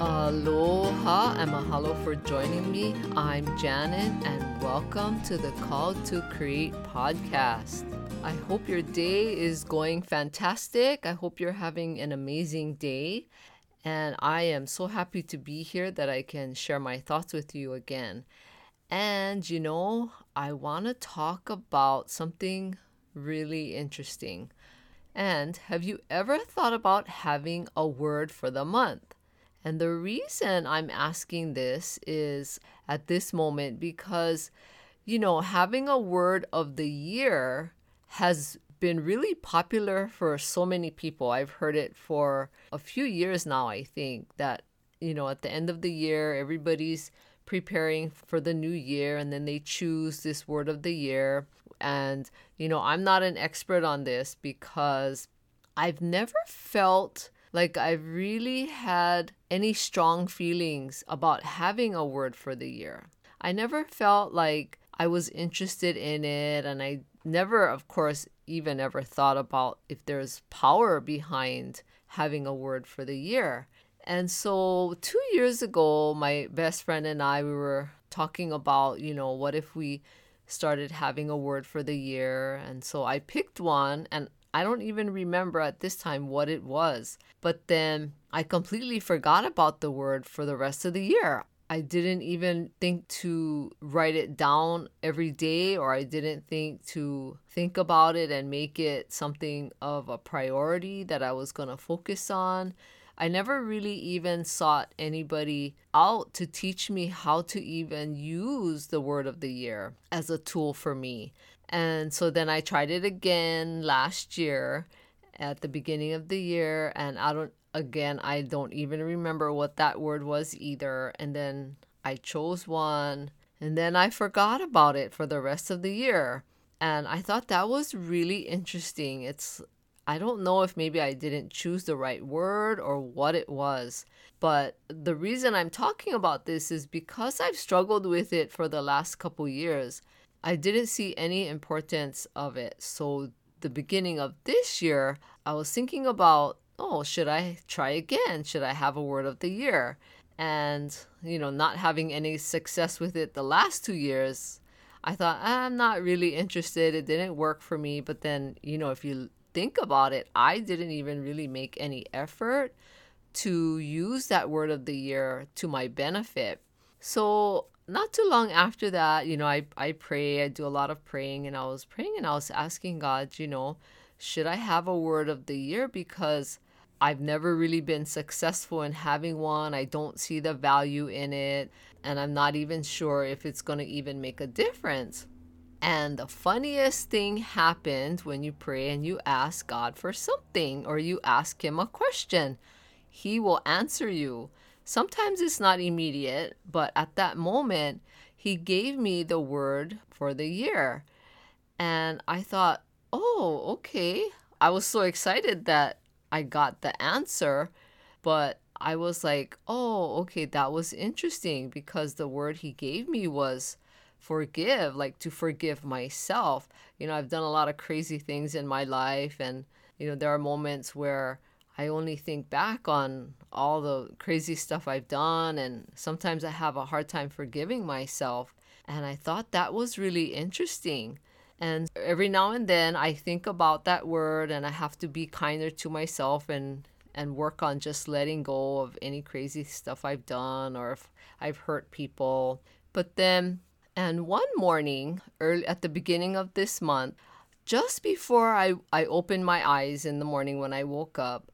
Aloha and mahalo for joining me. I'm Janet and welcome to the Call to Create podcast. I hope your day is going fantastic. I hope you're having an amazing day. And I am so happy to be here that I can share my thoughts with you again. And you know, I want to talk about something really interesting. And have you ever thought about having a word for the month? And the reason I'm asking this is at this moment because, you know, having a word of the year has been really popular for so many people. I've heard it for a few years now, I think, that, you know, at the end of the year, everybody's preparing for the new year and then they choose this word of the year. And, you know, I'm not an expert on this because I've never felt like I've really had any strong feelings about having a word for the year. I never felt like I was interested in it, and I never, of course, even ever thought about if there's power behind having a word for the year. And so, two years ago, my best friend and I, we were talking about, you know, what if we started having a word for the year? And so I picked one, and I don't even remember at this time what it was. But then I completely forgot about the word for the rest of the year. I didn't even think to write it down every day, or I didn't think to think about it and make it something of a priority that I was going to focus on. I never really even sought anybody out to teach me how to even use the word of the year as a tool for me. And so then I tried it again last year at the beginning of the year and I don't again I don't even remember what that word was either and then I chose one and then I forgot about it for the rest of the year. And I thought that was really interesting. It's I don't know if maybe I didn't choose the right word or what it was. But the reason I'm talking about this is because I've struggled with it for the last couple years. I didn't see any importance of it. So, the beginning of this year, I was thinking about, oh, should I try again? Should I have a word of the year? And, you know, not having any success with it the last two years, I thought, ah, I'm not really interested. It didn't work for me. But then, you know, if you think about it, I didn't even really make any effort to use that word of the year to my benefit. So not too long after that, you know, I, I pray, I do a lot of praying, and I was praying and I was asking God, you know, should I have a word of the year? Because I've never really been successful in having one. I don't see the value in it, and I'm not even sure if it's going to even make a difference. And the funniest thing happened when you pray and you ask God for something or you ask Him a question. He will answer you. Sometimes it's not immediate, but at that moment, he gave me the word for the year. And I thought, oh, okay. I was so excited that I got the answer, but I was like, oh, okay, that was interesting because the word he gave me was forgive, like to forgive myself. You know, I've done a lot of crazy things in my life, and, you know, there are moments where I only think back on all the crazy stuff I've done, and sometimes I have a hard time forgiving myself. And I thought that was really interesting. And every now and then I think about that word, and I have to be kinder to myself and and work on just letting go of any crazy stuff I've done or if I've hurt people. But then, and one morning, early at the beginning of this month, just before I, I opened my eyes in the morning when I woke up,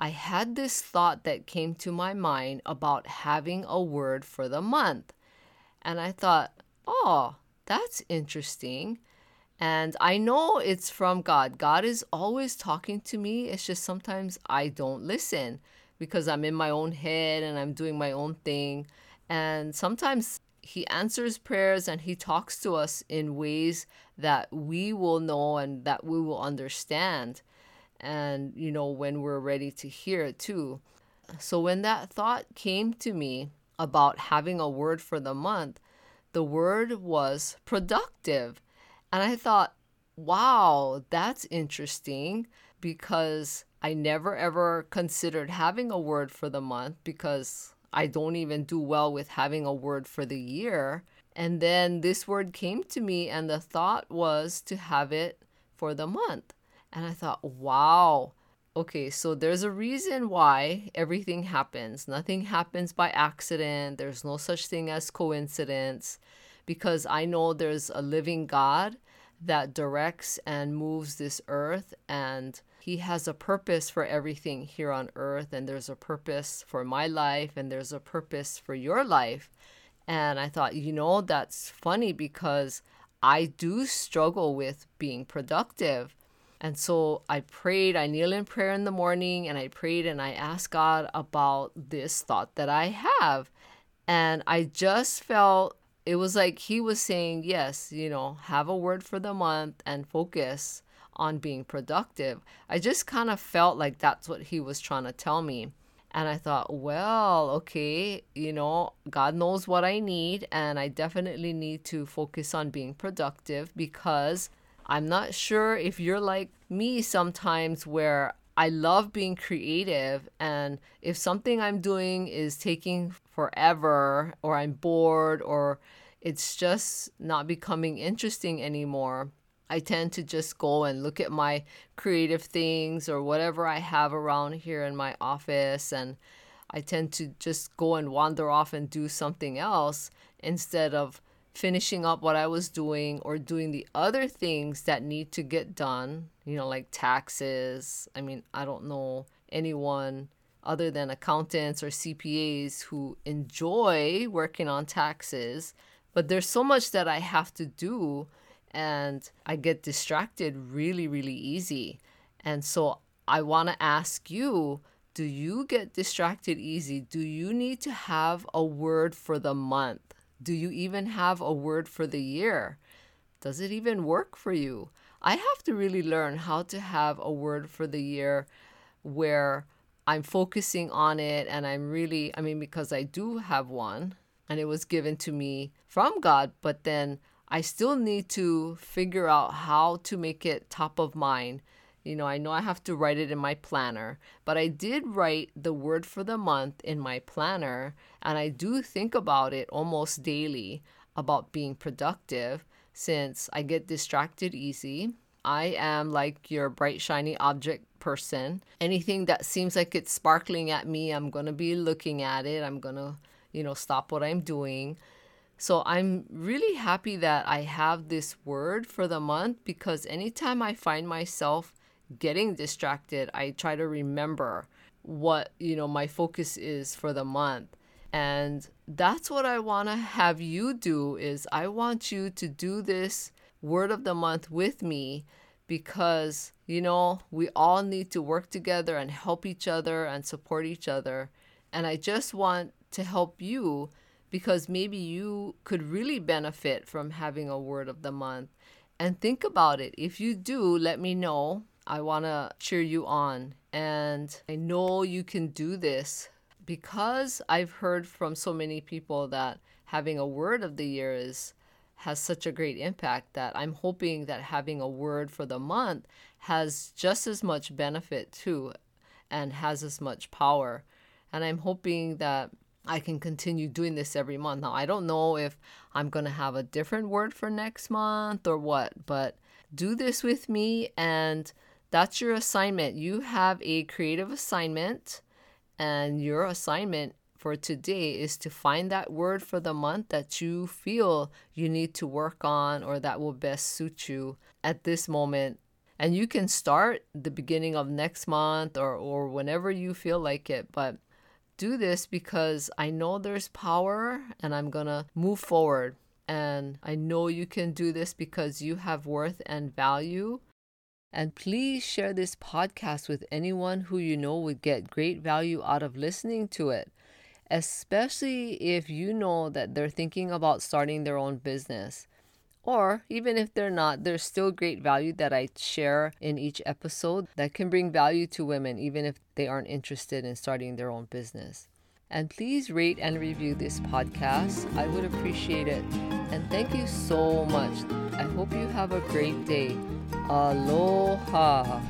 I had this thought that came to my mind about having a word for the month. And I thought, oh, that's interesting. And I know it's from God. God is always talking to me. It's just sometimes I don't listen because I'm in my own head and I'm doing my own thing. And sometimes He answers prayers and He talks to us in ways that we will know and that we will understand. And you know when we're ready to hear it too. So when that thought came to me about having a word for the month the word was productive. And i thought wow that's interesting because i never ever considered having a word for the month because I don't even do well with having a word for the year. And then this word came to me, and the thought was to have it for the month. And I thought, wow, okay, so there's a reason why everything happens. Nothing happens by accident, there's no such thing as coincidence because I know there's a living God that directs and moves this earth and he has a purpose for everything here on earth and there's a purpose for my life and there's a purpose for your life. And i thought you know that's funny because i do struggle with being productive. And so I prayed, I kneel in prayer in the morning and I prayed and I asked God about this thought that I have. And I just felt it was like He was saying, yes, you know, have a word for the month and focus on being productive. I just kind of felt like that's what He was trying to tell me. And I thought, well, okay, you know, God knows what I need, and I definitely need to focus on being productive because I'm not sure if you're like me sometimes where I love being creative and if something I'm doing is taking forever or I'm bored or it's just not becoming interesting anymore, I tend to just go and look at my creative things or whatever I have around here in my office and I tend to just go and wander off and do something else instead of finishing up what I was doing or doing the other things that need to get done, you know, like taxes. I mean, I don't know anyone other than accountants or CPAs who enjoy working on taxes, but there's so much that I have to do and I get distracted really, really easy. And so I want to ask you do you get distracted easy? Do you need to have a word for the month? Do you even have a word for the year? Does it even work for you? I have to really learn how to have a word for the year where I'm focusing on it and I'm really, I mean, because I do have one and it was given to me from God, but then I still need to figure out how to make it top of mind you know, I know I have to write it in my planner, but I did write the word for the month in my planner, and I do think about it almost daily about being productive since I get distracted easy. I am like your bright, shiny object person. Anything that seems like it's sparkling at me, I'm going to be looking at it. I'm going to, you know, stop what I'm doing. So I'm really happy that I have this word for the month because anytime I find myself getting distracted, I try to remember what, you know, my focus is for the month. And that's what I want to have you do is I want you to do this word of the month with me because, you know, we all need to work together and help each other and support each other. And I just want to help you because maybe you could really benefit from having a word of the month. And think about it. If you do, let me know I want to cheer you on. And I know you can do this because I've heard from so many people that having a word of the year is has such a great impact that I'm hoping that having a word for the month has just as much benefit too and has as much power. And I'm hoping that I can continue doing this every month. Now, I don't know if I'm going to have a different word for next month or what, but do this with me and that's your assignment. You have a creative assignment, and your assignment for today is to find that word for the month that you feel you need to work on or that will best suit you at this moment. And you can start the beginning of next month or, or whenever you feel like it. But do this because I know there's power and I'm going to move forward. And I know you can do this because you have worth and value and please share this podcast with anyone who you know would get great value out of listening to it, especially if you know that they're thinking about starting their own business. Or even if they're not, there's still great value that I share in each episode that can bring value to women, even if they aren't interested in starting their own business. And please rate and review this podcast. I would appreciate it. And thank you so much. I hope you have a great day. Aloha.